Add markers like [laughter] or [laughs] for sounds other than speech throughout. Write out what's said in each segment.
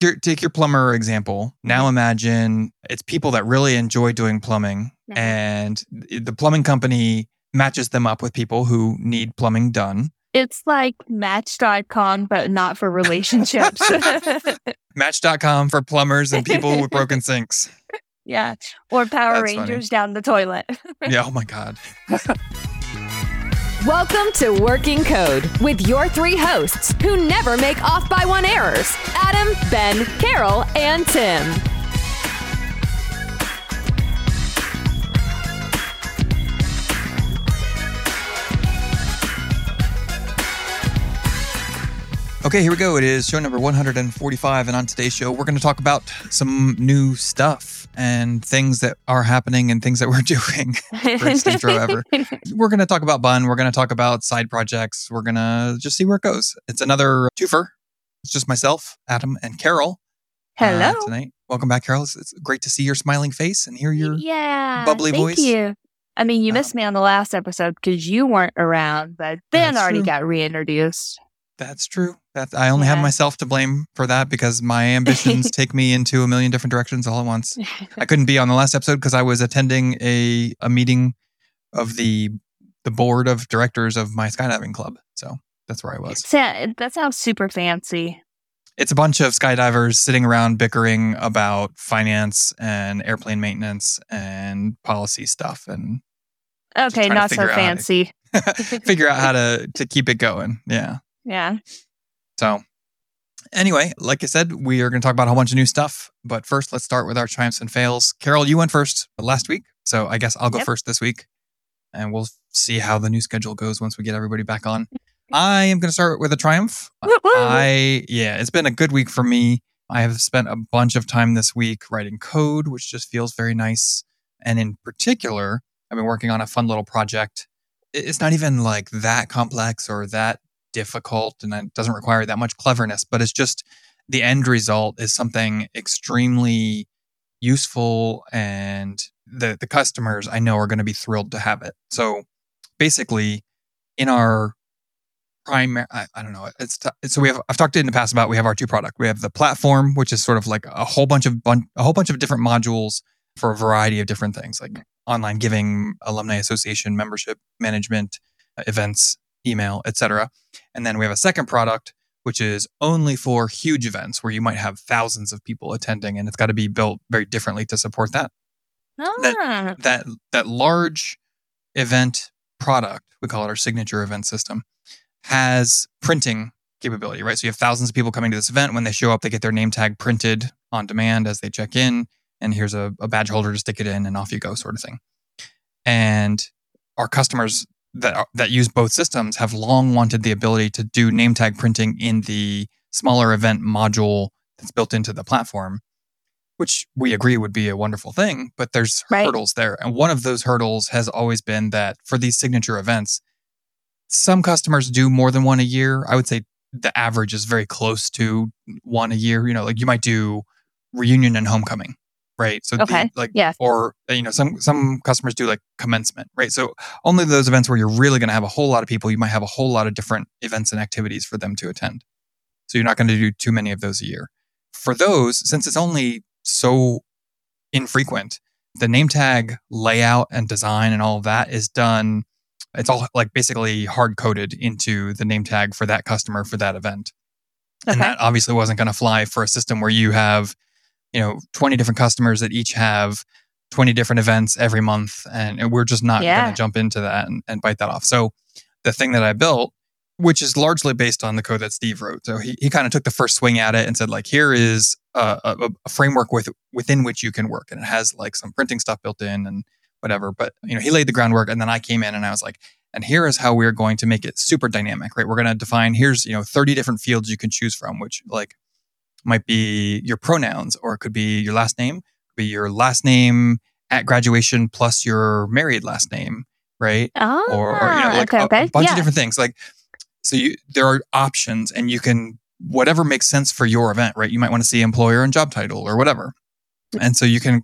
your- take your plumber example. Now Mhm. imagine it's people that really enjoy doing plumbing, Mhm. and the plumbing company matches them up with people who need plumbing done. It's like Match.com, but not for relationships. [laughs] [laughs] Match.com for plumbers and people with broken [laughs] sinks. yeah. Or Power That's funny. Rangers down the toilet. Yeah. Oh my God. Welcome to Working Code with your three hosts who never make off by one errors Adam, Ben, Carol, and Tim. Okay, here we go. It is show number 145. And on today's show, we're going to talk about some new stuff and things that are happening and things that we're [laughs] doing. Greatest intro ever. We're going to talk about Bun. We're going to talk about side projects. We're going to just see where it goes. It's another twofer. It's just myself, Adam, and Carol uh, Hello. tonight. Welcome back, Carol. It's, it's great to see your smiling face and hear your. yeah. bubbly thank voice. you. I mean, you Um, missed me on the last episode because you weren't around, but Ben already true. got reintroduced. That's true. That I only have myself to blame for that because my ambitions [laughs] take me into a million different directions all at once. I [laughs] couldn't be on the last episode because I was attending a a meeting of the the board of directors of my skydiving club. So that's where I was. Sa- that sounds super fancy. It's a bunch of skydivers sitting around bickering about finance and airplane maintenance and policy stuff and Okay, not so out fancy. figure out how to [laughs] to keep it going. Yeah. Yeah. So, anyway, like I said, we are going to talk about a whole bunch of new stuff. But first, let's start with our triumphs and fails. Carol, you went first last week. So, I guess I'll go Yep. first this week. And we'll see how the new schedule goes once we get everybody back on. [laughs] I am going to start with a triumph. I, yeah, it's been a good week for me. I have spent a bunch of time this week writing code, which just feels very nice. And in particular, I've been working on a fun little project. It's not even like that complex or that difficult and it doesn't require that much cleverness, but it's just the end result is something extremely useful and the, the customers I know are going to be thrilled to have it. So basically, in our primary, I, I don't know, it's t- so we have, I've talked in the past about we have our two product. We have the platform, which is sort of like a whole bunch of, bun- a whole bunch of different modules for a variety of different things like online giving, alumni association, membership management, uh, events, email, etc. And then we have a second product which is only for huge events where you might have thousands of people attending and it's got to be built very differently to support that. Ah, That that large event product, we call it our signature event system, has printing capability, right? So you have thousands of people coming to this event. When they show up, they get their name tag printed on demand as they check in. And here's a, a badge holder to stick it in, and off you go, sort of thing. And our customers that are, that use both systems have long wanted the ability to do name tag printing in the smaller event module that's built into the platform, which we agree would be a wonderful thing. But there's Right. hurdles there, and one of those hurdles has always been that for these signature events, some customers do more than one a year. I would say the average is very close to one a year. You know, like you might do reunion and homecoming, right? So the- like yeah. or you know some some customers do like commencement right? So only those events where you're really going to have a whole lot of people you might have a whole lot of different events and activities for them to attend. So you're not going to do too many of those a year. For those since it's only so infrequent the name tag layout and design and all of that is done it's all like basically hard coded into the name tag for that customer for that event. And that obviously wasn't going to fly for a system where you have you know 20 different customers that each have 20 different events every month and, and we're just not Yeah. going to jump into that and, and bite that off so the thing that i built which is largely based on the code that steve wrote so he, he kind of took the first swing at it and said like here is a, a, a framework with within which you can work and it has like some printing stuff built in and whatever but you know he laid the groundwork and then i came in and i was like and here is how we're going to make it super dynamic right we're going to define here's you know 30 different fields you can choose from which like might be your pronouns or it could be your last name could be your last name at graduation plus your married last name right? Oh, or, or you know ah, like okay, a, okay. bunch yeah. of different things. Like so you there are options and you can whatever makes sense for your event right? You might want to see employer and job title or whatever. Mm. And so you can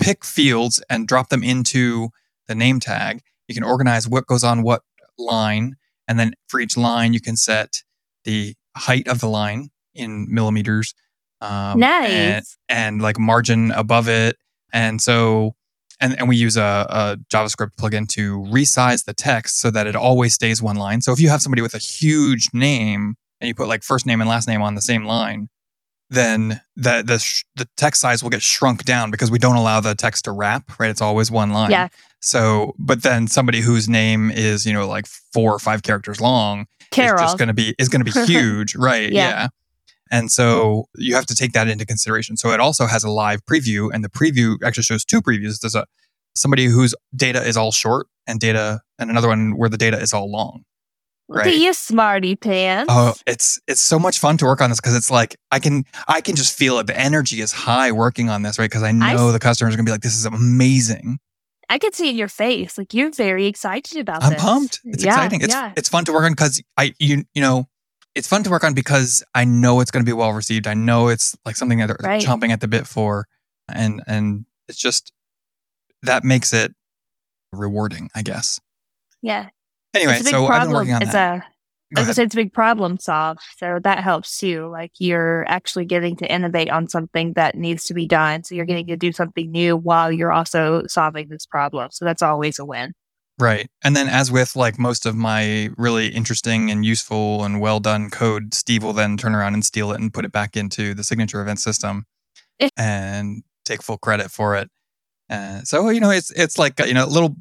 pick fields and drop them into the name tag. You can organize what goes on what line. And then for each line you can set the height of the line in millimeters um, Nice. and, and like margin above it. And so, and, and we use a, a JavaScript plugin to resize the text so that it always stays one line. So if you have somebody with a huge name and you put like first name and last name on the same line, then the the sh- the text size will get shrunk down because we don't allow the text to wrap. Right, it's always one line. Yeah. So, but then somebody whose name is you know like four or five characters long is just going to be is going to be [laughs] huge, right? Yeah. Yeah. And so you have to take that into consideration. So it also has a live preview, and the preview actually shows two previews. There's a somebody whose data is all short, and data, and another one where the data is all long. Right. at you, smarty pants. Oh, it's it's so much fun to work on this because it's like I can I can just feel it. The energy is high working on this, right? Because I know s- the customers are gonna be like, "This is amazing." I can see in your face, like you're very excited about I'm this. pumped. It's Yeah, exciting. It's yeah. it's fun to work on because I you you know it's fun to work on because I know it's going to be well received. I know it's like something that they're Right. chomping at the bit for, and and it's just that makes it rewarding, I guess. yeah. Anyway, it's a big so problem. I've been working on it's that. a Go I was gonna it's a big problem solved. So that helps too. Like you're actually getting to innovate on something that needs to be done. So you're getting to do something new while you're also solving this problem. So that's always a win. Right. And then, as with like most of my really interesting and useful and well done code, Steve will then turn around and steal it and put it back into the signature event system and take full credit for it. Uh, so you know, it's it's like you know, a little.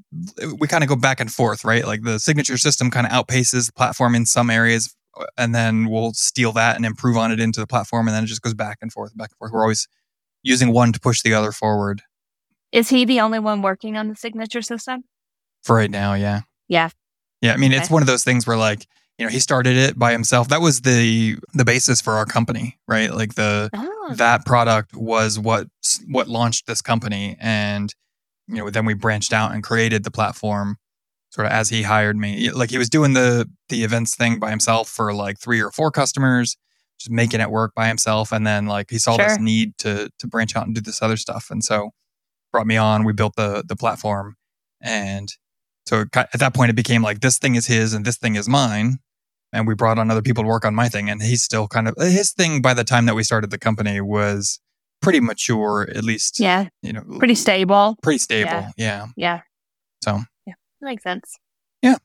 We kind of go back and forth, right? Like the signature system kind of outpaces the platform in some areas, uh, and then we'll steal that and improve on it into the platform, and then it just goes back and forth, back and forth. We're always using one to push the other forward. Is he the only one working on the signature system? For right now, yeah. Yeah. Yeah, I mean, it's one of those things where like, you know, he started it by himself. That was the the basis for our company, right? Like the Oh, that product was what what launched this company and you know, then we branched out and created the platform sort of as he hired me. Like he was doing the the events thing by himself for like 3 or 4 customers, just making it work by himself and then like he saw this need to to branch out and do this other stuff and so brought me on, we built the the platform and so it, at that point, it became like this thing is his and this thing is mine. And we brought on other people to work on my thing. And he's still kind of his thing by the time that we started the company was pretty mature, at least, yeah. you know, Pretty stable. pretty stable. Yeah. Yeah. Yeah. So, That makes sense. Yeah.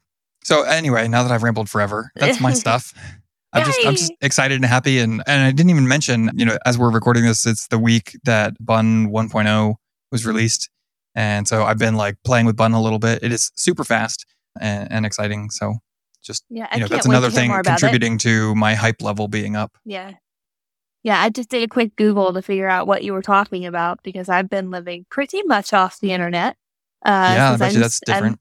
So anyway, now that I've rambled forever, that's my [laughs] stuff. I'm just, I'm just excited and happy. And, and I didn't even mention, you know, as we're recording this, it's the week that Bun 1.0 was released. And so I've been like playing with Bun a little bit. It is super fast and, and exciting. So just Yeah. You know, that's another thing about it. contributing to my hype level being up. Yeah. Yeah, I just did a quick Google to figure out what you were talking about because I've been living pretty much off the internet. Uh, yeah, I bet I'm- that's I'm- different.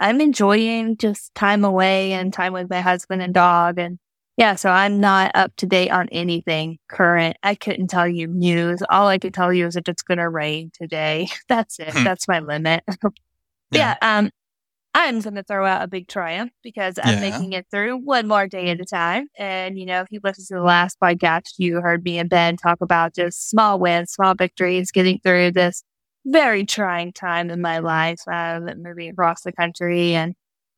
I'm enjoying just time away and time with my husband and dog. And yeah, so I'm not up to date on anything current. I couldn't tell you news. All I could tell you is that it's going to rain today. [laughs] That's it. Hmm. That's my limit. [laughs] yeah. Um, I'm going to throw out a big triumph because I'm Yeah. making it through one more day at a time. And, you know, if you listened to the last podcast, you heard me and Ben talk about just small wins, small victories, getting through this very trying time in my life, uh, moving across the country and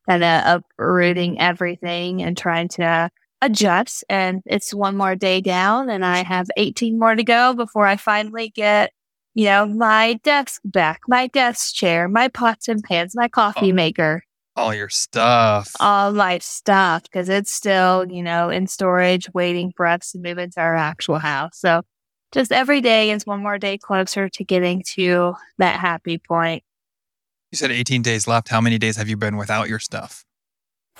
kind of uprooting everything and trying to adjust. And it's one more day down, and I have 18 more to go before I finally get, you know, my desk back, my desk chair, my pots and pans, my coffee maker, All your stuff. all my stuff, because it's still, you know, in storage, waiting for us to move into our actual house. So just every day is one more day closer to getting to that happy point. you said 18 days left. How many days have you been without your stuff?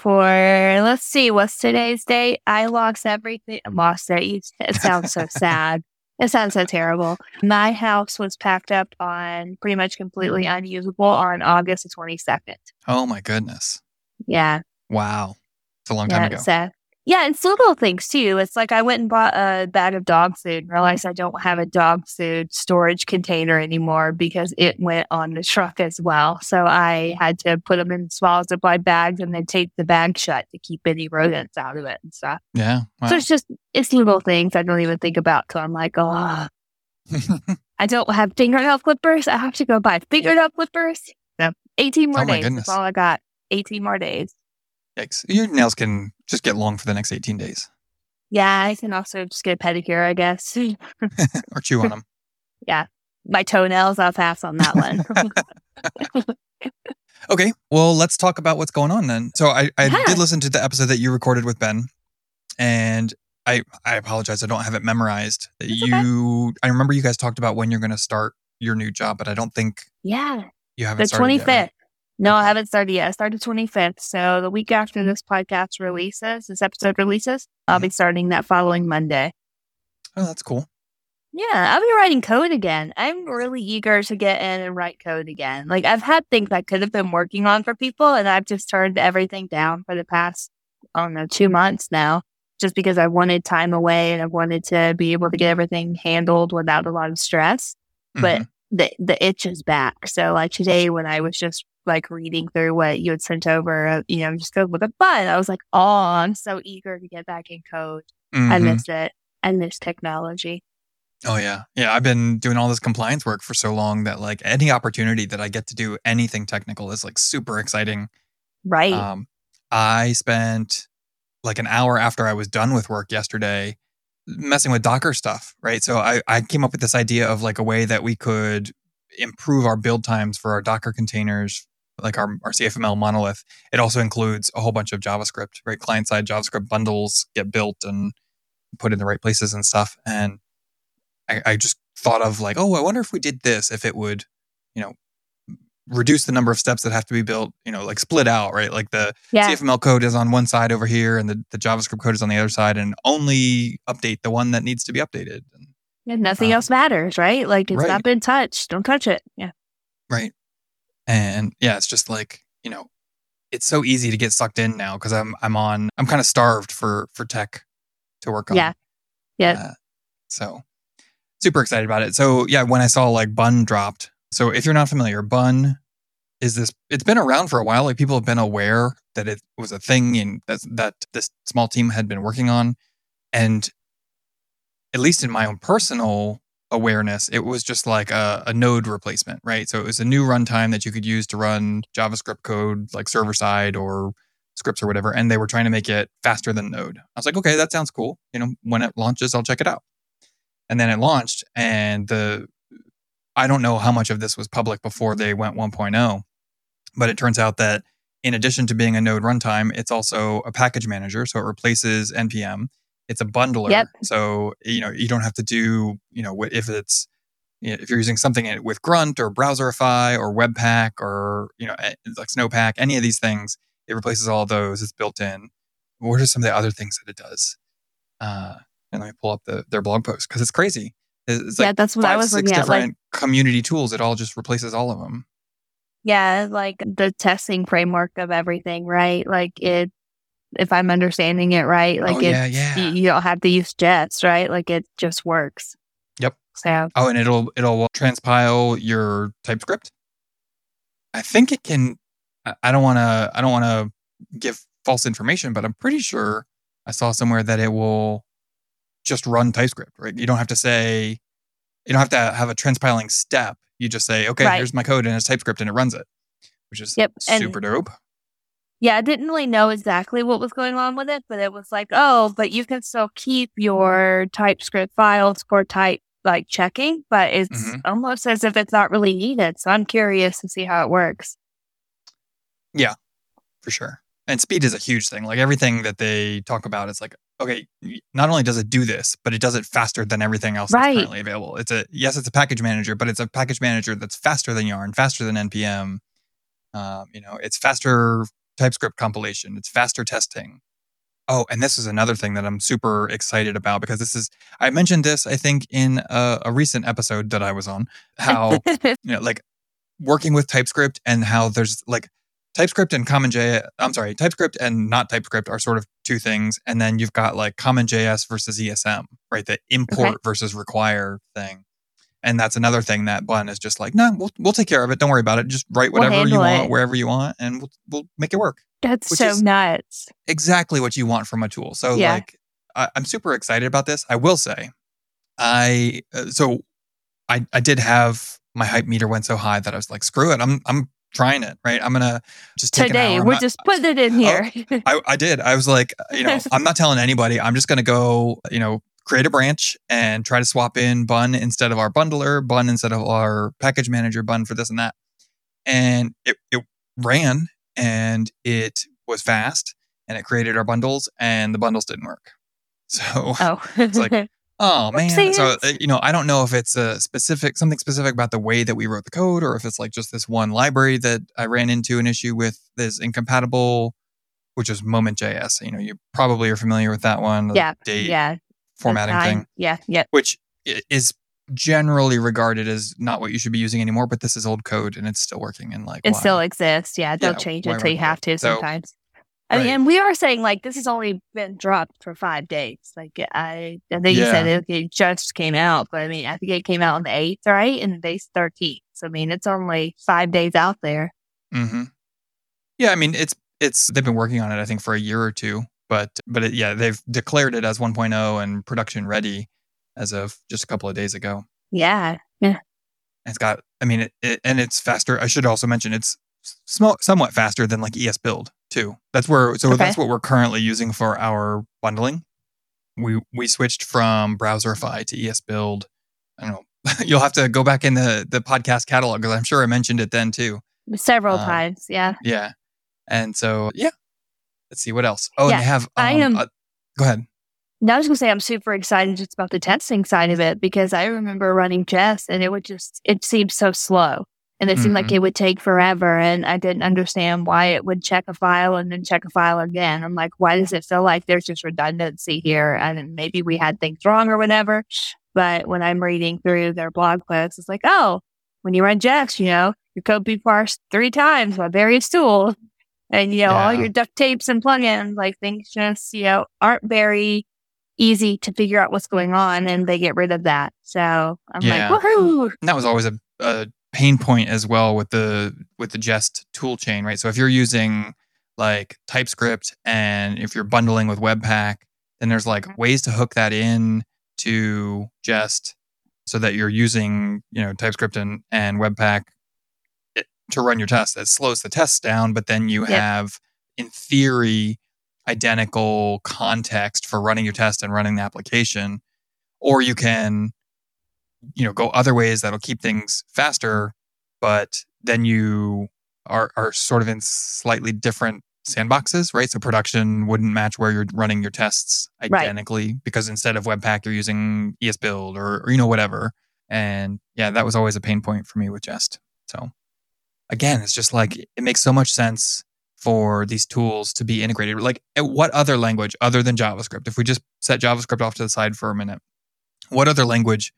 For let's see what's today's date? I lost everything. Lost it. It sounds so [laughs] sad. It sounds so terrible. My house was packed up on pretty much completely mm-hmm. unusable on august the 22nd Oh my goodness. yeah. Wow. It's a long time ago. sad yeah it's little things too it's like i went and bought a bag of dog food and realized i don't have a dog food storage container anymore because it went on the truck as well so i had to put them in small ziploc bags and then tape the bag shut to keep any rodents out of it and stuff Yeah. Wow. So it's just it's little things I don't even think about till I'm like, oh, [laughs] I don't have fingernail clippers. I have to go buy fingernail clippers. So 18 more Oh days. goodness. That's all I got. 18 more days. Yikes. Your nails can just get long for the next 18 days. Yeah, I can also just get a pedicure, I guess. [laughs] [laughs] or chew on them. Yeah. My toenails, I'll pass on that one. [laughs] Okay, well, let's talk about what's going on then. So I, I Yeah. did listen to the episode that you recorded with Ben, and I I apologize, I don't have it memorized. okay. you, I remember you guys talked about when you're going to start your new job, but I don't think yeah, you haven't the started twenty yet, right? No, I haven't started yet. I started twenty fifth. So the week after this podcast releases, this episode releases, I'll Mm-hmm. be starting that following Monday. Oh, that's cool. Yeah, I'll be writing code again. I'm really eager to get in and write code again. Like I've had things I could have been working on for people, and I've just turned everything down for the past, I don't know, two months now, just because I wanted time away and I wanted to be able to get everything handled without a lot of stress. But Mhm. the the itch is back. So like today, when I was just like reading through what you had sent over, you know, just go with a button. I was like, oh, I'm so eager to get back in code. I Mhm. miss it. I miss technology. Oh yeah, yeah. I've been doing all this compliance work for so long that like any opportunity that I get to do anything technical is like super exciting. Right. Um, I spent like an hour after I was done with work yesterday messing with Docker stuff, right? So I, I came up with this idea of like a way that we could improve our build times for our Docker containers, like our, our CFML monolith. It also includes a whole bunch of JavaScript, right? Client side JavaScript bundles get built and put in the right places and stuff. And I, I just thought of like, oh, I wonder if we did this, if it would, you know, reduce the number of steps that have to be built, you know, like split out, right? Like the yeah. CFML code is on one side over here and the, the JavaScript code is on the other side and only update the one that needs to be updated. And, Yeah, nothing Um, else matters, right? Like it's right. not been touched. Don't touch it. Yeah. right. And yeah, it's just like, you know, it's so easy to get sucked in now because I'm I'm on I'm kind of starved for for tech to work on. Yeah. Yeah. Uh, so super excited about it. So yeah, when I saw like Bun dropped. So if you're not familiar, Bun is this it's been around for a while. Like people have been aware that it was a thing and that that this small team had been working on. And at least in my own personal awareness, it was just like a, a node replacement, right? So it was a new runtime that you could use to run JavaScript code like server side or scripts or whatever. And they were trying to make it faster than Node. I was like, okay, that sounds cool. You know, when it launches, I'll check it out. And then it launched, and the I don't know how much of this was public before they went 1.0, but it turns out that in addition to being a Node runtime, it's also a package manager. So it replaces NPM. It's a bundler. Yep. So, you know, you don't have to do, you know, if it's, you know, if you're using something with Grunt or Browserify or Webpack or, you know, eh, like Snowpack, any of these things, it replaces all those. It's built in. What are some of the other things that it does? Uh, and let me pull up the, their blog post because it's crazy. It's, it's yeah, like that's what I was looking at. Like, community tools. It all just replaces all of them. yeah, like the testing framework of everything, right? Like it, if I'm understanding it right, like oh, yeah, yeah. you, don't have to use Jest, right? Like it just works. Yep. So Oh, and it'll it'll transpile your TypeScript. I think it can. I- don't want to. I don't want to give false information, but I'm pretty sure I saw somewhere that it will just run TypeScript. Right? You don't have to say. You don't have to have a transpiling step. You just say, okay, Right. here's my code and it's TypeScript, and it runs it, which is Yep, and- super dope. Yeah, I didn't really know exactly what was going on with it, but it was like, oh, but you can still keep your TypeScript files for type like checking, but it's Mhm. almost as if it's not really needed. So I'm curious to see how it works. Yeah, for sure. And speed is a huge thing. Like everything that they talk about, it's like, okay, not only does it do this, but it does it faster than everything else Right. that's currently available. It's a yes, it's a package manager, but it's a package manager that's faster than Yarn, faster than npm. Um, you know, it's faster TypeScript compilation. It's faster testing. Oh, and this is another thing that I'm super excited about because this is I mentioned this I think in a, a recent episode that I was on how [laughs] you know, like working with TypeScript and how there's like TypeScript and Common I'm sorry, TypeScript and not TypeScript are sort of two things, and then you've got like Common JS versus ESM, right? The import Okay. versus require thing, and that's another thing that Bun is just like, no, we'll we'll take care of it. Don't worry about it. Just write We'll whatever you handle want, it." wherever you want, and we'll we'll make it work. That's Which so is- nuts. Exactly what you want from a tool. So Yeah. like, I, I'm super excited about this. I will say, I uh, so I I did have my hype meter went so high that I was like, screw it. I'm I'm trying it, right? I'm gonna just take Today, an hour. we're I'm just putting it in here. not- I, I did. I was like, you know, [laughs] I'm not telling anybody. I'm just gonna go, you know, create a branch and try to swap in bun instead of our bundler, bun instead of our package manager, bun for this and that. And it, it ran and it was fast and it created our bundles and the bundles didn't work. [laughs] So oh, like- [laughs] Oh man! So uh, you know, I don't know if it's a specific something specific about the way that we wrote the code, or if it's like just this one library that I ran into an issue with that's incompatible, which is Moment.js. You know, you probably are familiar with that one. Yeah, date yeah, formatting thing, Yeah, yeah. which is generally regarded as not what you should be using anymore. But this is old code and it's still working. And like, It why? still exists. Yeah, don't Yeah, change it until you have to So- sometimes. I mean, Right. and we are saying like this has only been dropped for five days. Like I, I think you said it, it just came out, but I mean, I think it came out on the eighth, right? And today's thirteenth. So I mean, it's only five days out there. hmm Yeah, I mean it's it's they've been working on it I think for a year or two, but but it, yeah, they've declared it as 1.0 and production ready as of just a couple of days ago. Yeah, It's got I mean it, it and it's faster. I should also mention it's small, somewhat faster than like ES Build too. That's where so Okay. that's what we're currently using for our bundling. We we switched from Browserify to ES Build. I don't know. [laughs] You'll have to go back in the the podcast catalog because I'm sure I mentioned it then too. several Um, times. Yeah, Yeah. And so, yeah. Let's see what else. Oh, Yeah, and they have. Um, I am- uh, go ahead. Now I was gonna say I'm super excited just about the testing side of it because I remember running Jest and it would just it seemed so slow and it seemed like Mhm. it would take forever and I didn't understand why it would check a file and then check a file again. I'm like, why does it feel like there's just redundancy here? And maybe we had things wrong or whatever. But when I'm reading through their blog posts, it's like, oh, when you run Jest, you know, your code be parsed three times by various tools. And you know, all your duct tapes and plugins, like things just, you know, aren't very easy to figure out what's going on and they get rid of that. So I'm Yeah. like, woohoo. And that was always a, a pain point as well with the with the Jest tool chain, right? So if you're using like TypeScript and if you're bundling with Webpack, then there's like Mhm. ways to hook that in to Jest so that you're using you know TypeScript and and Webpack to run your test. That slows the test down, but then you Yep. have in theory identical context for running your test and running the application or you can you know go other ways that'll keep things faster but then you are are sort of in slightly different sandboxes right so production wouldn't match where you're running your tests Right. identically because instead of webpack you're using esbuild or, or you know whatever and yeah that was always a pain point for me with jest so again it's just like it makes so much sense for these tools to be integrated like what other language other than javascript if we just set javascript off to the side for a minute what other language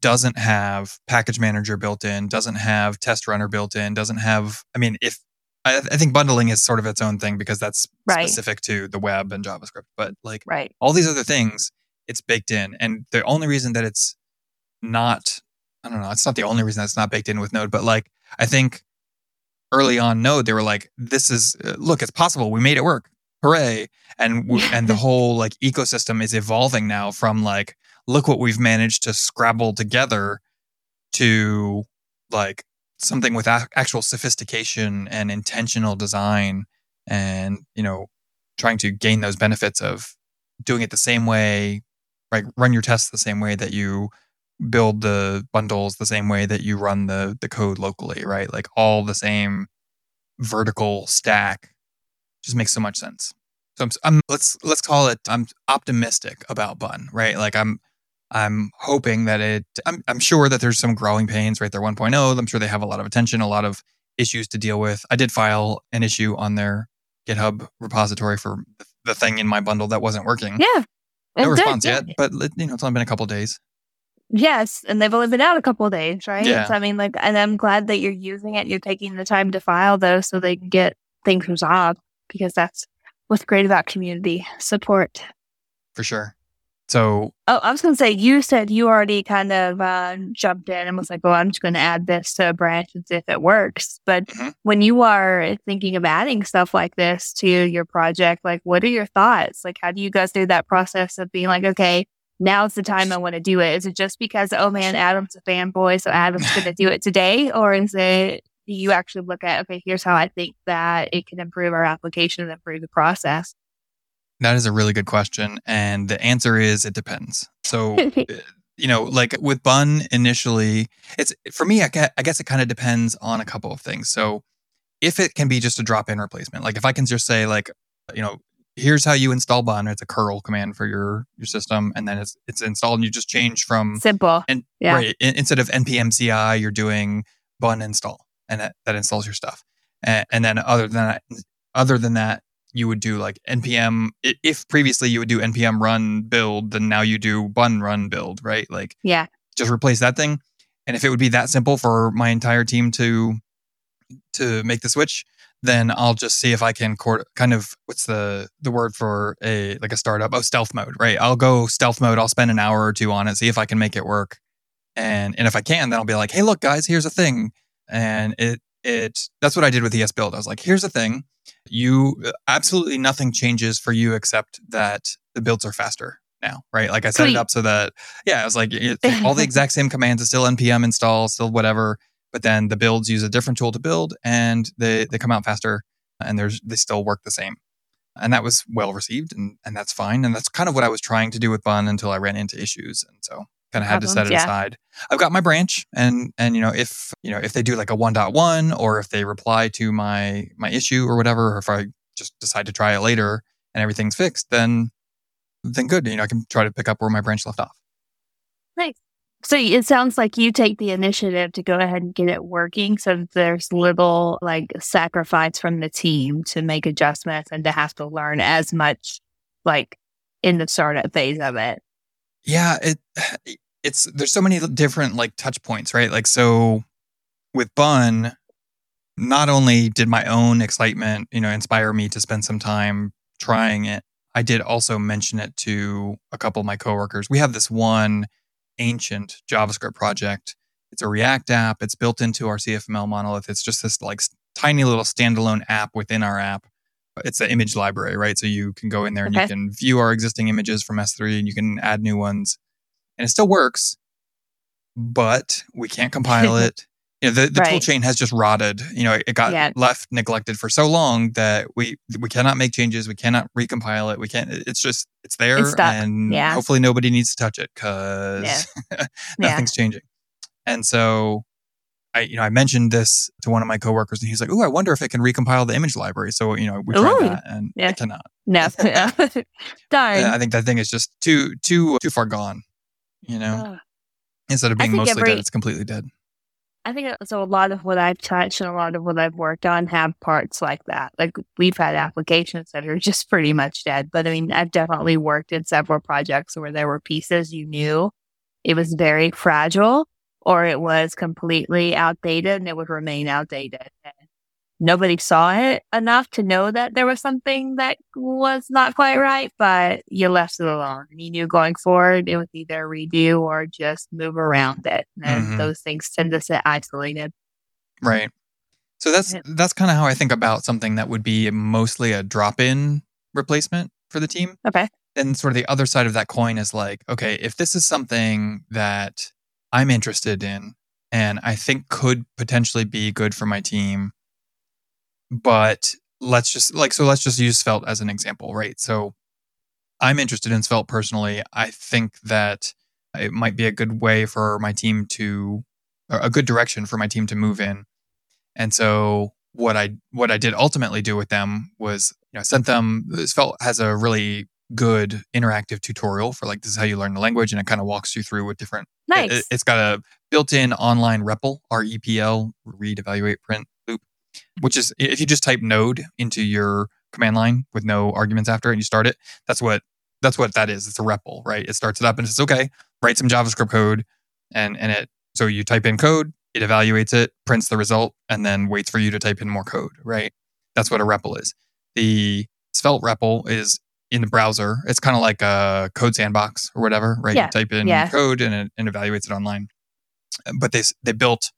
doesn't have package manager built in doesn't have test runner built in doesn't have i mean if i, I think bundling is sort of its own thing because that's Right. specific to the web and javascript but like Right. all these other things it's baked in and the only reason that it's not i don't know it's not the only reason that's not baked in with node but like i think early on node they were like this is uh, look it's possible. We made it work. Hooray. And and the whole like ecosystem is evolving now from like look what we've managed to scrabble together to like something with ac- actual sophistication and intentional design and you know trying to gain those benefits of doing it the same way right run your tests the same way that you build the bundles the same way that you run the the code locally right? Like all the same vertical stack just makes so much sense. So I'm, I'm let's let's call it i'm optimistic about bun right? Like i'm i'm hoping that it i'm, I'm sure that there's some growing pains right? They're 1.0 i'm sure they have a lot of attention a lot of issues to deal with. I did file an issue on their github repository for the thing in my bundle that wasn't working. Yeah. no response yeah. yet but you know it's only been a couple days Yes, and they've only been out a couple of days, right? Yeah. So I mean, like, and I'm glad that you're using it. You're taking the time to file those so they can get things resolved because that's what's great about community support. for sure so Oh, I was going to say, you said you already kind of uh, jumped in and was like, "Oh, I'm just going to add this to a branch and see if it works." But Mhm. when you are thinking of adding stuff like this to your project, like, what are your thoughts? Like, how do you guys do that process of being like, "Okay, now's the time I want to do it? Is it just because, oh man, Adam's a fanboy, so Adam's going to do it today, or is it do you actually look at, okay, here's how I think that it can improve our application and improve the process? That is a really good question. And the answer is it depends. So, uh, [laughs] you know, like with Bun initially, it's for me, I guess it kind of depends on a couple of things. So, if it can be just a drop in replacement, like if I can just say, like, you know, here's how you install Bun, it's a curl command for your your system, and then it's it's installed, and you just change from simple. And yeah. right, instead of npm CI, you're doing Bun install, and that, that installs your stuff. And, and then other than that, other than that, you would do like npm if previously you would do npm run build then now you do bun run build right like yeah just replace that thing and if it would be that simple for my entire team to to make the switch then i'll just see if i can kind of what's the the word for a like a startup? Oh stealth mode right? I'll go stealth mode i'll spend an hour or two on it see if i can make it work. And and if i can then i'll be like hey look guys here's a thing. And it it that's what i did with esbuild i was like here's a thing. You absolutely nothing changes for you except that the builds are faster now, right? Like I set Sweet. it up so that, yeah, I was like, [laughs] all the exact same commands. Is still npm install, still whatever, but then the builds use a different tool to build and they, they come out faster and there's, they still work the same. And that was well received and, and that's fine. And that's kind of what I was trying to do with Bun until I ran into issues. And so kind of had to set it yeah. aside. I've got my branch and and you know if you know if they do like a 1.1 or if they reply to my my issue or whatever or if I just decide to try it later and everything's fixed then then good you know I can try to pick up where my branch left off. Nice. So it sounds like you take the initiative to go ahead and get it working so there's little like sacrifice from the team to make adjustments and to have to learn as much like in the startup phase of it. Yeah, it [sighs] it's there's so many different like touch points, right? Like so with Bun, not only did my own excitement, you know, inspire me to spend some time trying it, I did also mention it to a couple of my coworkers. We have this one ancient JavaScript project. It's a React app. It's built into our CFML monolith. It's just this like tiny little standalone app within our app. It's an image library, right? So you can go in there and okay. you can view our existing images from S3 and you can add new ones and it still works, but we can't compile [laughs] it. You know, the, the right. tool chain has just rotted. You know, it got yeah. left neglected for so long that we we cannot make changes. We cannot recompile it. We can't. It's just it's there, it's and yeah. hopefully nobody needs to touch it because [laughs] yeah. nothing's changing. And so I, you know, I mentioned this to one of my coworkers, and he's like, "Oh, I wonder if it can recompile the image library." So, you know, we tried Ooh, that, and yeah. it cannot. No, [laughs] [laughs] darn. I think that thing is just too, too, too far gone you know, instead of being mostly every, dead, it's completely dead. I think so. A lot of what I've touched and a lot of what I've worked on have parts like that. Like we've had applications that are just pretty much dead. But I mean, I've definitely worked in several projects where there were pieces you knew it was very fragile or it was completely outdated and it would remain outdated. Nobody saw it enough to know that there was something that was not quite right, but you left it alone. And you knew going forward it was either redo or just move around it. And mm-hmm. those things tend to sit isolated. Right. So that's that's kind of how I think about something that would be mostly a drop-in replacement for the team. Okay. And sort of the other side of that coin is like, okay, if this is something that I'm interested in and I think could potentially be good for my team, but let's just like so let's just use Svelte as an example, right? So I'm interested in Svelte personally. I think that it might be a good way for my team to a good direction for my team to move in. And so what I what I did ultimately do with them was you know sent them Svelte has a really good interactive tutorial for like this is how you learn the language and it kind of walks you through with different nice. It, has got a built-in online REPL R-E-P-L read evaluate print which is if you just type node into your command line with no arguments after it and you start it, that's what that's what that is. It's a REPL, right? It starts it up and it's okay, write some JavaScript code and and it so you type in code, it evaluates it, prints the result, and then waits for you to type in more code, right? That's what a REPL is. The Svelte REPL is in the browser. It's kind of like a code sandbox or whatever, right? Yeah. You type in yeah. code and it and evaluates it online. But they they built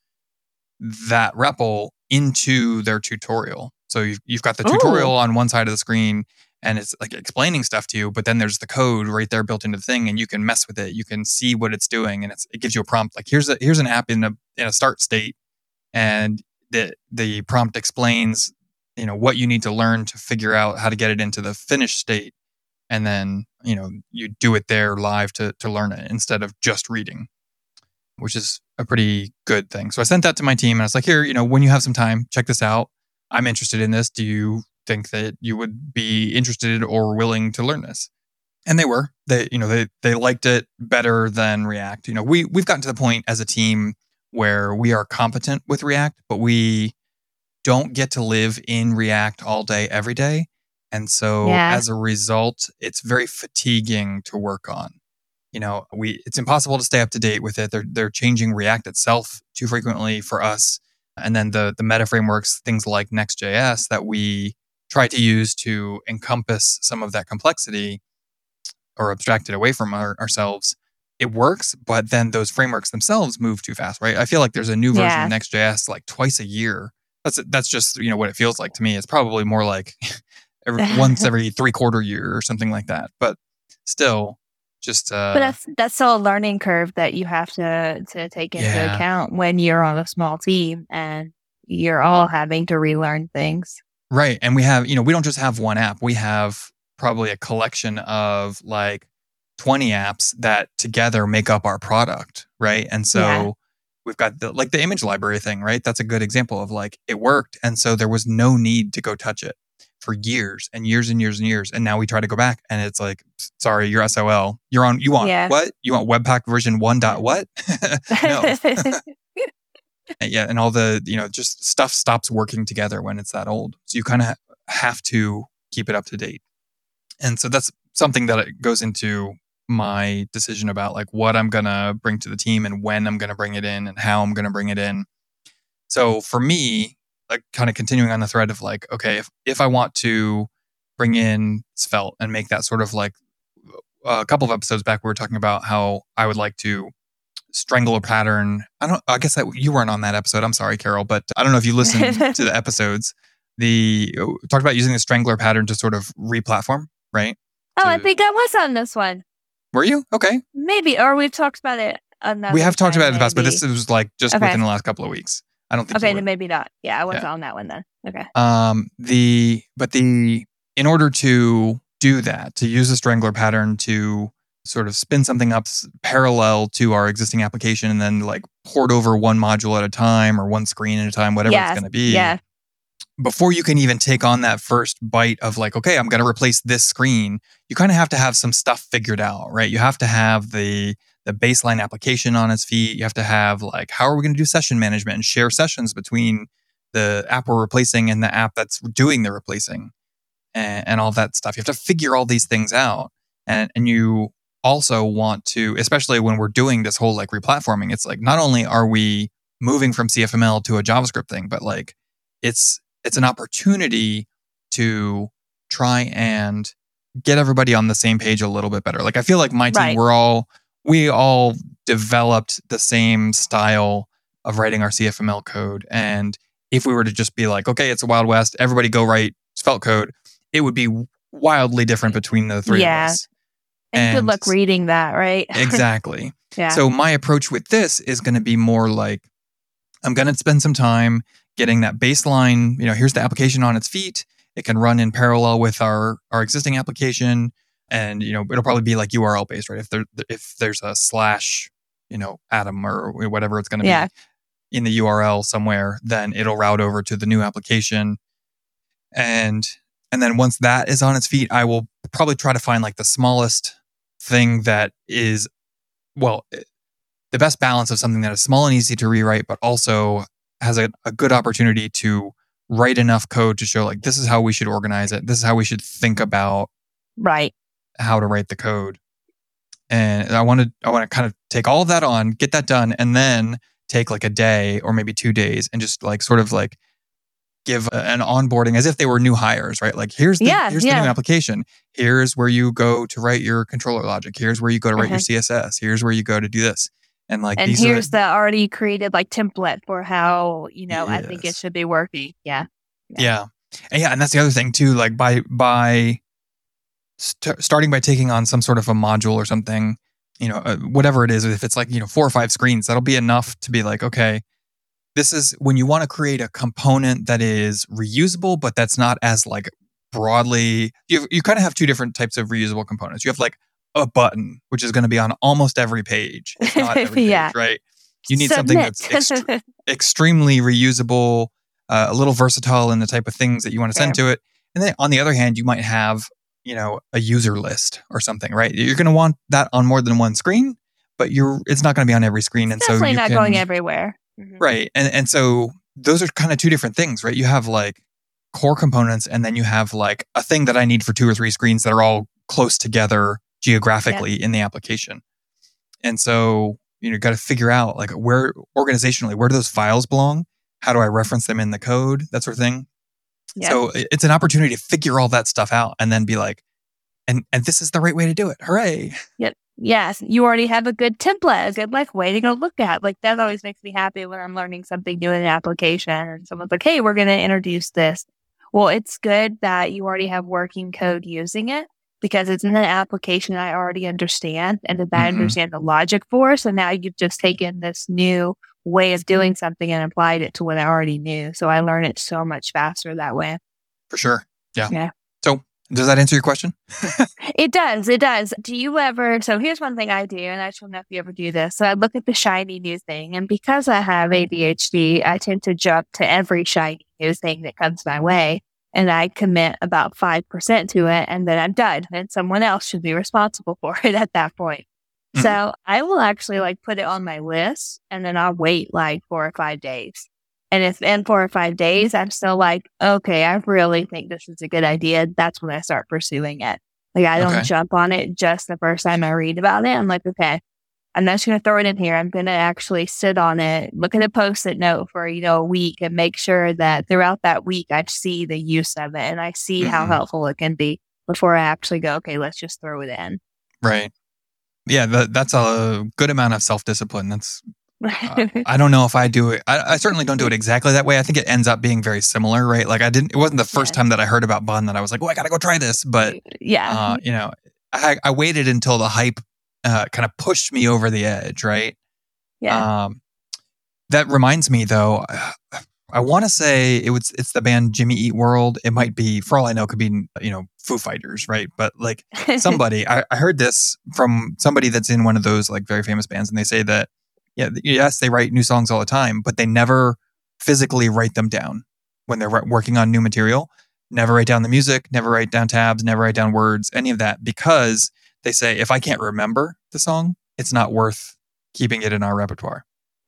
that REPL into their tutorial. So you've, you've got the oh. tutorial Ooh. on one side of the screen and it's like explaining stuff to you, but then there's the code right there built into the thing and you can mess with it. You can see what it's doing and it gives you a prompt like here's a here's an app in a in a start state and the the prompt explains you know what you need to learn to figure out how to get it into the finished state and then you know you do it there live to to learn it instead of just reading which is a pretty good thing. So i sent that to my team and i was like here you know when you have some time check this out. I'm interested in this. Do you think that you would be interested or willing to learn this? And they were. They you know they they liked it better than react. You know we we've gotten to the point as a team where we are competent with react but we don't get to live in react all day every day. And so Yeah. as a result it's very fatiguing to work on you know we it's impossible to stay up to date with it. They're they're changing react itself too frequently for us. And then the the meta frameworks things like next.js that we try to use to encompass some of that complexity or abstract it away from our, ourselves it works but then those frameworks themselves move too fast right? I feel like there's a new version Yeah. of next.js like twice a year. That's that's just you know what it feels like to me. It's probably more like [laughs] every, once [laughs] every three quarter year or something like that. But still just uh But that's that's still a learning curve that you have to to take into Yeah. account when you're on a small team and you're all having to relearn things. Right. And we have, you know, we don't just have one app. We have probably a collection of like 20 apps that together make up our product. Right. And so Yeah. we've got the like the image library thing, right? That's a good example of like it worked. And so there was no need to go touch it for years and years and years and years. And now we try to go back and it's like, sorry, you're SOL. You're on, you want Yeah. what? You want Webpack version one dot [laughs] what? [laughs] no. [laughs] And yeah and all the you know just stuff stops working together when it's that old so you kind of have to keep it up to date and so that's something that it goes into my decision about like what i'm going to bring to the team and when i'm going to bring it in and how i'm going to bring it in so for me Uh, like kind of continuing on the thread of like okay if, if i want to bring in svelte and make that sort of like a couple of episodes back we were talking about how i would like to strangler pattern. I don't. I guess that you weren't on that episode. I'm sorry, Carol, but I don't know if you listened [laughs] to the episodes. The oh, talked about using the strangler pattern to sort of re-platform, right? oh, I think I was on this one. Were you okay? Maybe, or we've talked about it. Another we have talked about it in the past, but this was like just Okay. within the last couple of weeks. I don't think. okay, then maybe not. Yeah, I was Yeah. on that one then. Okay. Um, the but the in order to do that, to use the strangler pattern to sort of spin something up parallel to our existing application, and then like port over one module at a time or one screen at a time, whatever Yeah, it's going to be. Yeah. Before you can even take on that first bite of like, okay, I'm going to replace this screen, you kind of have to have some stuff figured out, right? You have to have the the baseline application on its feet. You have to have like, how are we going to do session management and share sessions between the app we're replacing and the app that's doing the replacing and, and all that stuff. You have to figure all these things out. And, and you also want to, especially when we're doing this whole like replatforming, it's like not only are we moving from CFML to a JavaScript thing, but like it's it's an opportunity to try and get everybody on the same page a little bit better. Like I feel like my team, Right. we're all we all developed the same style of writing our CFML code. And if we were to just be like, okay, it's a Wild West, everybody go write Svelte code, it would be wildly different between the three Yeah. of us. And, good luck reading that, right? [laughs] Exactly. yeah. So my approach with this is going to be more like I'm going to spend some time getting that baseline, you know, here's the application on its feet. It can run in parallel with our our existing application and you know, it'll probably be like URL based, right? If there if there's a slash, you know, atom or whatever it's going to Yeah. be in the URL somewhere, then it'll route over to the new application. And and then once that is on its feet, I will probably try to find like the smallest thing that is well eh, the best balance of something that is small and easy to rewrite but also has a, a good opportunity to write enough code to show like this is how we should organize it this is how we should think about right. How to write the code. And i want to i want to kind of take all of that on get that done and then take like a day or maybe two days and just like sort of like give an onboarding as if they were new hires right? Like here's the Yeah, here's the new application. Here's where you go to write your controller logic. Here's where you go to write your uh-huh. css here's where you go to do this. And like and these here's are the already created like template for how, you know, I think it should be working. Yeah. yeah. And yeah and that's the other thing too like by by st- starting by taking on some sort of a module or something you know uh, whatever it is if it's like you know four or five screens that'll be enough to be like okay this is when you want to create a component that is reusable, but that's not as like broadly. You you kind of have two different types of reusable components. You have like a button, which is going to be on almost every page, [laughs] every Yeah. page, right? You need something that's ext- [laughs] extremely reusable, uh, a little versatile in the type of things that you want to send to it. And then on the other hand, you might have, you know, a user list or something, right? You're going to want that on more than one screen, but you're it's not going to be on every screen. And so Definitely you not can, going everywhere. Mhm. right. And and so those are kind of two different things, right? You have like core components, and then you have like a thing that I need for two or three screens that are all close together geographically in the application. And so you know, got to figure out like where organizationally where do those files belong? How do I reference them in the code? That sort of thing. Yeah. So it's an opportunity to figure all that stuff out and then be like, and and this is the right way to do it. Hooray! Yep. Yes, you already have a good template, a good like way to go look at. Like that always makes me happy when I'm learning something new in an application and someone's like, "Hey, we're going to introduce this." Well, it's good that you already have working code using it because it's in an application I already understand and that I Mhm. understand the logic for. So now you've just taken this new way of doing mm-hmm. something and applied it to what I already knew. So I learn it so much faster that way. For sure. Yeah. Yeah. So does that answer your question? [laughs] It does. It does. Do you ever? So here's one thing I do, and I don't know if you ever do this. So I look at the shiny new thing, and because I have ADHD, I tend to jump to every shiny new thing that comes my way, and I commit about five percent to it, and then I'm done. And someone else should be responsible [laughs] for it at that point. Mhm. So I will actually like put it on my list, and then I'll wait like four or five days. And if in four or five days I'm still like, okay, I really think this is a good idea, that's when I start pursuing it. Like I don't Okay. jump on it just the first time I read about it. I'm like, okay, I'm not just gonna throw it in here. I'm gonna actually sit on it, look at a post-it note for, you know, a week and make sure that throughout that week I see the use of it and I see how Mhm. helpful it can be before I actually go, okay, let's just throw it in. Right. Yeah, that, that's a good amount of self discipline. That's uh, I don't know if I do it. I, I certainly don't do it exactly that way. I think it ends up being very similar, right? Like I didn't. It wasn't the first Yeah. time that I heard about Bun that I was like, "Oh, I gotta go try this." But yeah. uh, you know, I, I waited until the hype uh, kind of pushed me over the edge, right? yeah. Um, that reminds me, though. I want to say it was it's the band Jimmy Eat World. It might be, for all I know, it could be you know Foo Fighters, right? But like [laughs] somebody I, I heard this from somebody that's in one of those like very famous bands and they say that yeah yes they write new songs all the time but they never physically write them down when they're working on new material never write down the music never write down tabs never write down words any of that because they say if i can't remember the song it's not worth keeping it in our repertoire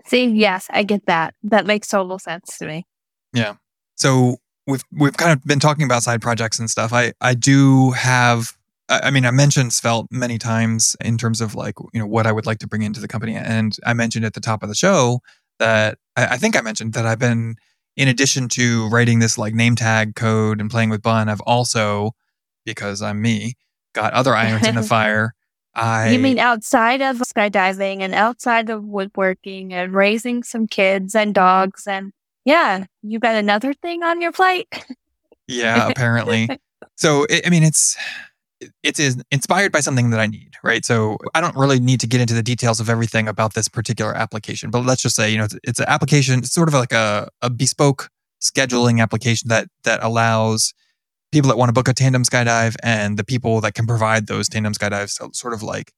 See, yes, I get that. That makes total sense to me. Yeah. So we've we've kind of been talking about side projects and stuff. I I do have. I mean, I mentioned Svelte many times in terms of like you know what I would like to bring into the company, and I mentioned at the top of the show that I, I think I mentioned that I've been in addition to writing this like name tag code and playing with Bun, I've also because I'm me got other irons in the [laughs] fire. I you mean outside of skydiving and outside of woodworking and raising some kids and dogs and yeah, you got another thing on your plate? Yeah, apparently. so I I mean, it's it is inspired by something that I need, right? So I don't really need to get into the details of everything about this particular application, but let's just say, you know, it's, it's an application, it's sort of like a, a bespoke scheduling application that that allows people that want to book a tandem skydive and the people that can provide those tandem skydives to sort of like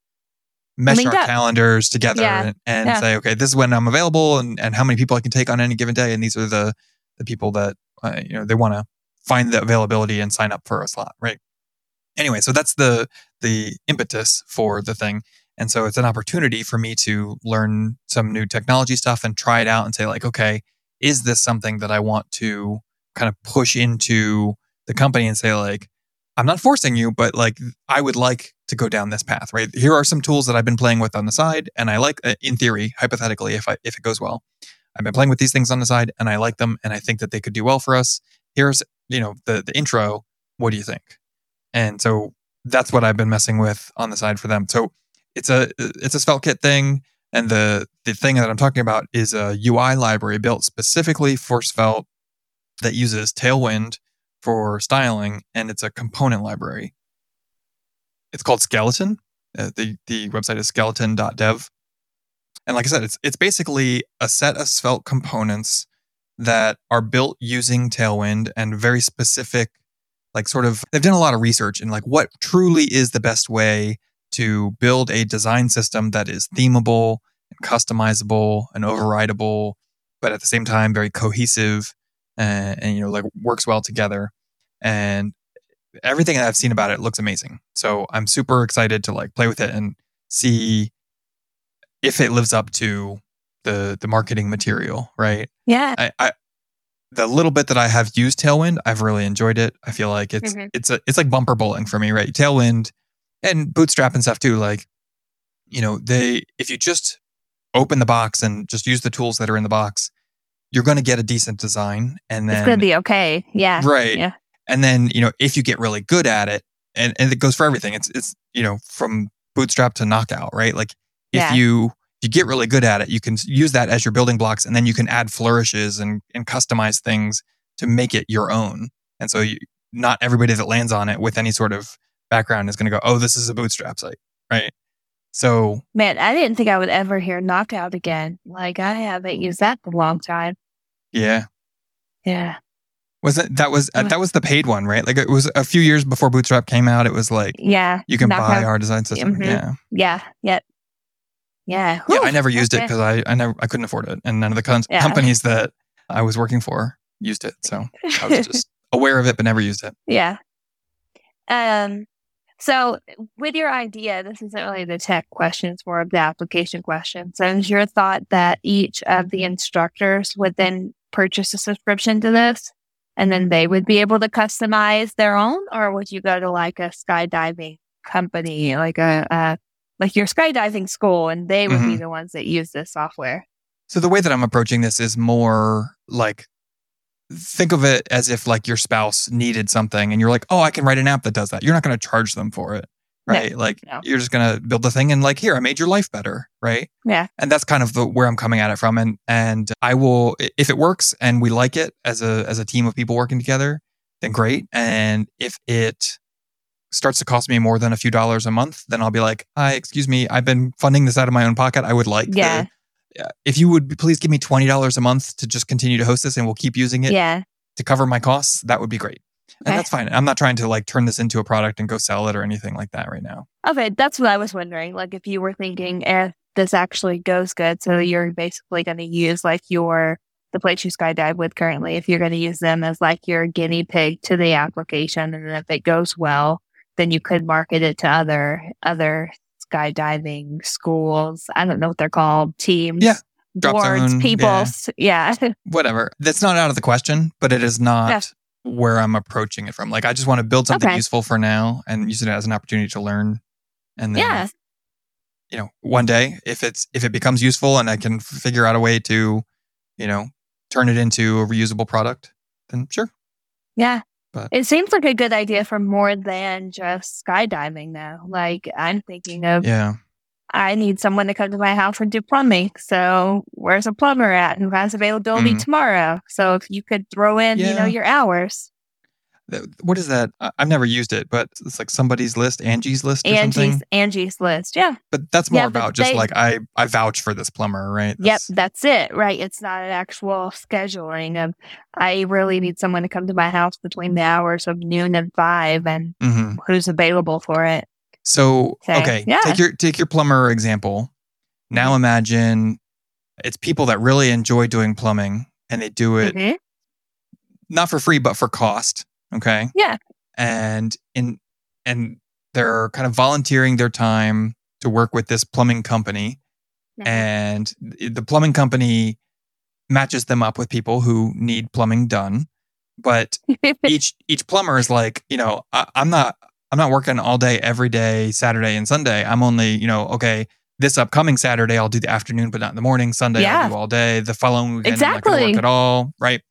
mesh our up. calendars together Yeah, and, and yeah. say, okay, this is when I'm available and, and how many people I can take on any given day. And these are the, the people that, uh, you know, they want to find the availability and sign up for a slot, right? Anyway, so that's the, the impetus for the thing. And so it's an opportunity for me to learn some new technology stuff and try it out and say like, okay, is this something that I want to kind of push into the company and say like, I'm not forcing you, but like I would like to go down this path, right? Here are some tools that I've been playing with on the side, and I like, uh, in theory, hypothetically, if I if it goes well, I've been playing with these things on the side, and I like them, and I think that they could do well for us. Here's you know the the intro. What do you think? And so that's what I've been messing with on the side for them. So it's a it's a Svelte kit thing, and the the thing that I'm talking about is a UI library built specifically for Svelte that uses Tailwind for styling, and it's a component library. It's called Skeleton. Uh, the the website is skeleton.dev, And like I said, it's it's basically a set of Svelte components that are built using Tailwind and very specific, like sort of they've done a lot of research in like what truly is the best way to build a design system that is themable and customizable and overrideable, but at the same time very cohesive and, and you know like works well together. And everything that I've seen about it looks amazing. So I'm super excited to like play with it and see if it lives up to the the marketing material, right? Yeah. I, I the little bit that I have used Tailwind, I've really enjoyed it. I feel like it's Mhm. it's a it's like bumper bowling for me, right? Tailwind and Bootstrap and stuff too. Like, you know, they if you just open the box and just use the tools that are in the box, you're going to get a decent design, and then it's going to be okay. Yeah. right, Yeah. and then you know if you get really good at it, and and it goes for everything. It's it's you know from Bootstrap to Knockout, right? Like if Yeah. you if you get really good at it, you can use that as your building blocks, and then you can add flourishes and and customize things to make it your own. And so you, not everybody that lands on it with any sort of background is going to go, oh, this is a Bootstrap site, right? So Man, I didn't think I would ever hear knockout again. Like, I haven't used that in a long time. yeah, Yeah. was it that was uh, that was the paid one, right? Like it was a few years before Bootstrap came out. It was like Yeah. you can buy our design system. Mhm. Yeah, Yeah. Yep. Yeah. yeah. I never used it because I I never I couldn't afford it, and none of the con- Yeah. companies that I was working for used it. So I was [laughs] just aware of it, but never used it. Yeah. Um. So, with your idea, this isn't really the tech questions, more of the application question. So, is your thought that each of the instructors would then purchase a subscription to this, and then they would be able to customize their own, or would you go to like a skydiving company, like a, a like your skydiving school, and they would be Mhm. the ones that use this software? So the way that I'm approaching this is more like think of it as if like your spouse needed something and you're like, "Oh, I can write an app that does that." You're not going to charge them for it, No, right? like no. you're just going to build the thing and like, "Here, I made your life better," right? Yeah. And that's kind of the where I'm coming at it from and and I will if it works and we like it as a as a team of people working together, then great. And if it starts to cost me more than a few dollars a month, then I'll be like, "Hi, excuse me, I've been funding this out of my own pocket. I would like Yeah. yeah, if you would please give me twenty dollars a month to just continue to host this, and we'll keep using it Yeah. to cover my costs, that would be great. And that's fine. I'm not trying to like turn this into a product and go sell it or anything like that right now. Okay, that's what I was wondering. Like, if you were thinking if this actually goes good, so you're basically going to use like your the place you skydive with currently, if you're going to use them as like your guinea pig to the application, and if it goes well, then you could market it to other other skydiving schools. I don't know what they're called, teams, Yeah, boards, zone, people. yeah. Yeah, [laughs] Whatever. That's not out of the question, but it is not Yeah. where I'm approaching it from. Like I just want to build something Okay. useful for now and use it as an opportunity to learn. And then yeah, you know, one day if it's if it becomes useful and I can figure out a way to, you know, turn it into a reusable product, then sure. yeah. But- it seems like a good idea for more than just skydiving, though. Like, I'm thinking of Yeah. I need someone to come to my house and do plumbing. So where's a plumber at who has availability Mhm. tomorrow? So if you could throw in, you know, your hours. What is that? I've never used it, but it's like somebody's list, Angie's list or something. Angie's Angie's list. Yeah. But that's more Yeah, about just they- like I I vouch for this plumber, right? Yep, That's- that's it. Right. It's not an actual scheduling of I really need someone to come to my house between the hours of noon and five and mhm. who's available for it. So Okay, okay, yeah. take your take your plumber example. Now Mhm. imagine it's people that really enjoy doing plumbing and they do it Mhm. not for free but for cost. Okay. Yeah. And in and they're kind of volunteering their time to work with this plumbing company Mhm. and the plumbing company matches them up with people who need plumbing done but [laughs] each each plumber is like you know I, i'm not i'm not working all day every day saturday and sunday i'm only you know okay this upcoming saturday i'll do the afternoon but not in the morning sunday Yeah. i'll do all day the following weekend i'm not Exactly. work at all right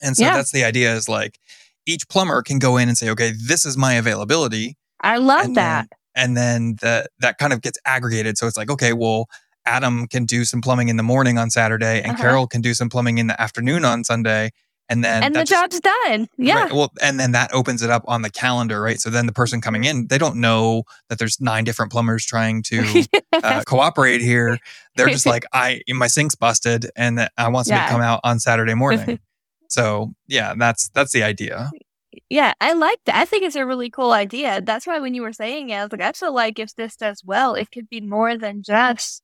and so Yeah. that's the idea is like each plumber can go in and say okay this is my availability I love and that. then, and then the, that kind of gets aggregated. So it's like, okay, well, Adam can do some plumbing in the morning on Saturday, and Uh-huh. Carol can do some plumbing in the afternoon on Sunday, And then and the just- job's done. Yeah. Right. Well, and then that opens it up on the calendar, right? So then the person coming in, they don't know that there's nine different plumbers trying to [laughs] uh, cooperate here. They're just [laughs] like, I my sink's busted, and that I want somebody Yeah. to come out on Saturday morning. [laughs] so yeah, that's that's the idea. Yeah, I like that. I think it's a really cool idea. That's why when you were saying it, I was like, I feel like if this does well, it could be more than just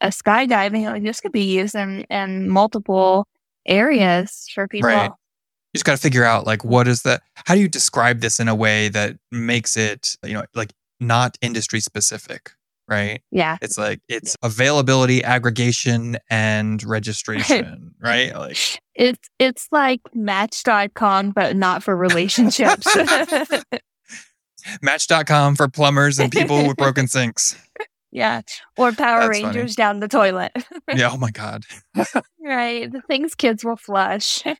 a skydiving. Like, this could be used in, in multiple areas for people. Right. You just got to figure out like what is the how do you describe this in a way that makes it you know like not industry specific, right? Yeah. It's like it's availability, aggregation, and [laughs] registration, right? Like It's it's like Match.com, but not for relationships. [laughs] Match.com for plumbers and people with broken [laughs] sinks. yeah. Or Power That's funny. Rangers down the toilet. Yeah. Oh my God. right. The things kids will flush. Uh,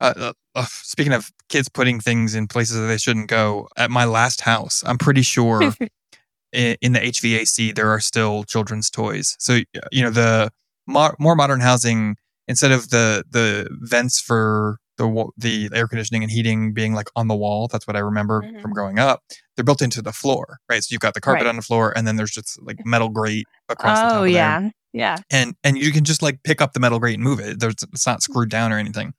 uh, uh, speaking of kids putting things in places that they shouldn't go, at my last house, I'm pretty sure in the HVAC there are still children's toys. So you know the mo- more modern housing, instead of the the vents for the the air conditioning and heating being like on the wall, that's what I remember Mhm. from growing up. They're built into the floor, right? So you've got the carpet Right. on the floor, and then there's just like metal grate across the oh, there yeah. Yeah. and and you can just like pick up the metal grate and move it. There's it's not screwed down or anything.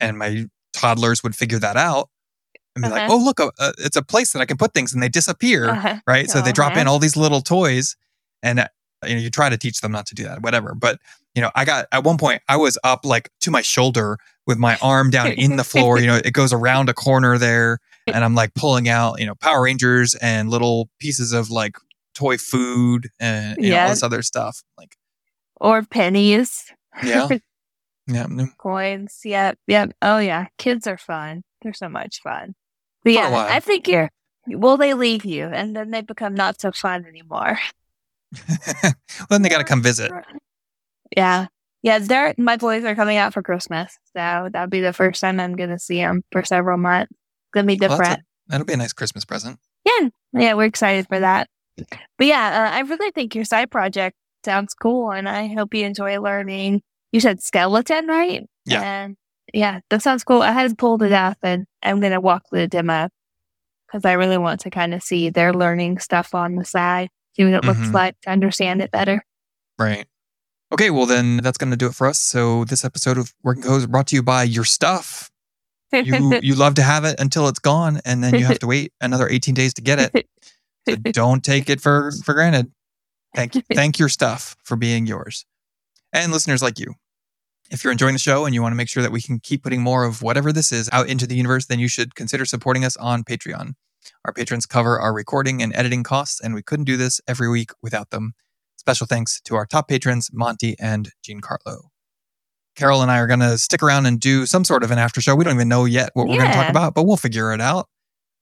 And my toddlers would figure that out and be like, Uh-huh. "Oh, look, uh, uh, it's a place that I can put things," and they disappear, Uh-huh. right? So they drop in all these little toys, and uh, you know you try to teach them not to do that, whatever. But you know, I got at one point I was up like to my shoulder with my arm down in the floor. You know, it goes around a corner there, [laughs] and I'm like pulling out you know Power Rangers and little pieces of like toy food and you know, all this other stuff. Like, Or pennies. [laughs] yeah, yeah. coins. Yep, yep. Oh yeah, kids are fun. They're so much fun. But yeah. I think you're. Will they leave you, and then they become not so fun anymore? well, [laughs] [laughs] then they got to come visit. Yeah, yeah. They're my boys are coming out for Christmas, so that'll be the first time I'm gonna see them for several months. Gonna be Well, that's different. That'll be a nice Christmas present. yeah, yeah. We're excited for that. But yeah, uh, I really think your side project sounds cool, and I hope you enjoy learning. You said skeleton, right? Yeah. And yeah, that sounds cool. I hadn't pulled it up, and I'm gonna walk the demo because I really want to kind of see their learning stuff on the side, see what it looks Mhm. like to understand it better. Right. Okay, well then that's going to do it for us. So this episode of Working Code is brought to you by Your Stuff. You [laughs] you love to have it until it's gone, and then you have to wait another 18 days to get it. So [laughs] don't take it for for granted. Thank you, [laughs] thank your stuff for being yours, and listeners like you. If you're enjoying the show and you want to make sure that we can keep putting more of whatever this is out into the universe, then you should consider supporting us on Patreon. Our patrons cover our recording and editing costs, and we couldn't do this every week without them. Special thanks to our top patrons, Monty and Giancarlo. Carol and I are going to stick around and do some sort of an after show. We don't even know yet what we're going to talk about, but we'll figure it out.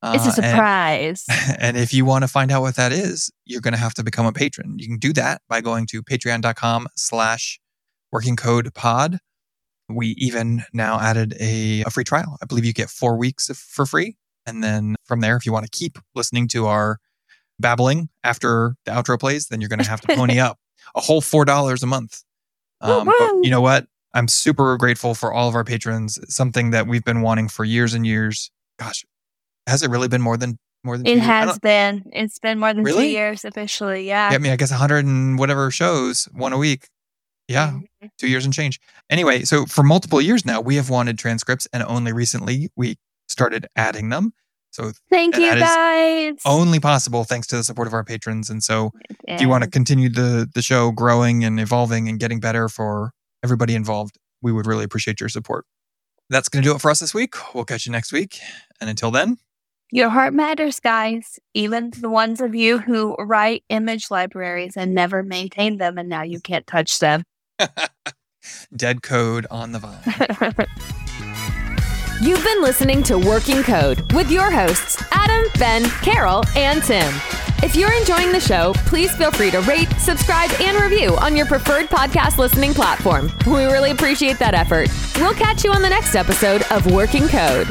it's a Uh, and- surprise. [laughs] and if you want to find out what that is, you're going to have to become a patron. You can do that by going to patreon.com slash working code pod. We even now added a, a free trial. I believe you get four weeks of, for free. And then from there, if you want to keep listening to our babbling after the outro plays, then you're going to have to pony up a whole $4 a month. Um, but you know what? I'm super grateful for all of our patrons. Something that we've been wanting for years and years. Gosh, has it really been more than more than It? Has been. It's been more than two years officially. Yeah. I mean, I guess 100 and whatever shows, one a week. Yeah, Mhm. two years and change. Anyway, so for multiple years now, we have wanted transcripts, and only recently we started adding them. So Thank you guys. only possible thanks to the support of our patrons. And so, if you want to continue the the show growing and evolving and getting better for everybody involved, we would really appreciate your support. That's going to do it for us this week. We'll catch you next week, and until then, Your heart matters, guys. Even the ones of you who write image libraries and never maintain them, and now you can't touch them. [laughs] dead code on the vine. [laughs] You've been listening to Working Code with your hosts, Adam, Ben, Carol, and Tim. If you're enjoying the show, please feel free to rate, subscribe, and review on your preferred podcast listening platform. We really appreciate that effort. We'll catch you on the next episode of Working Code.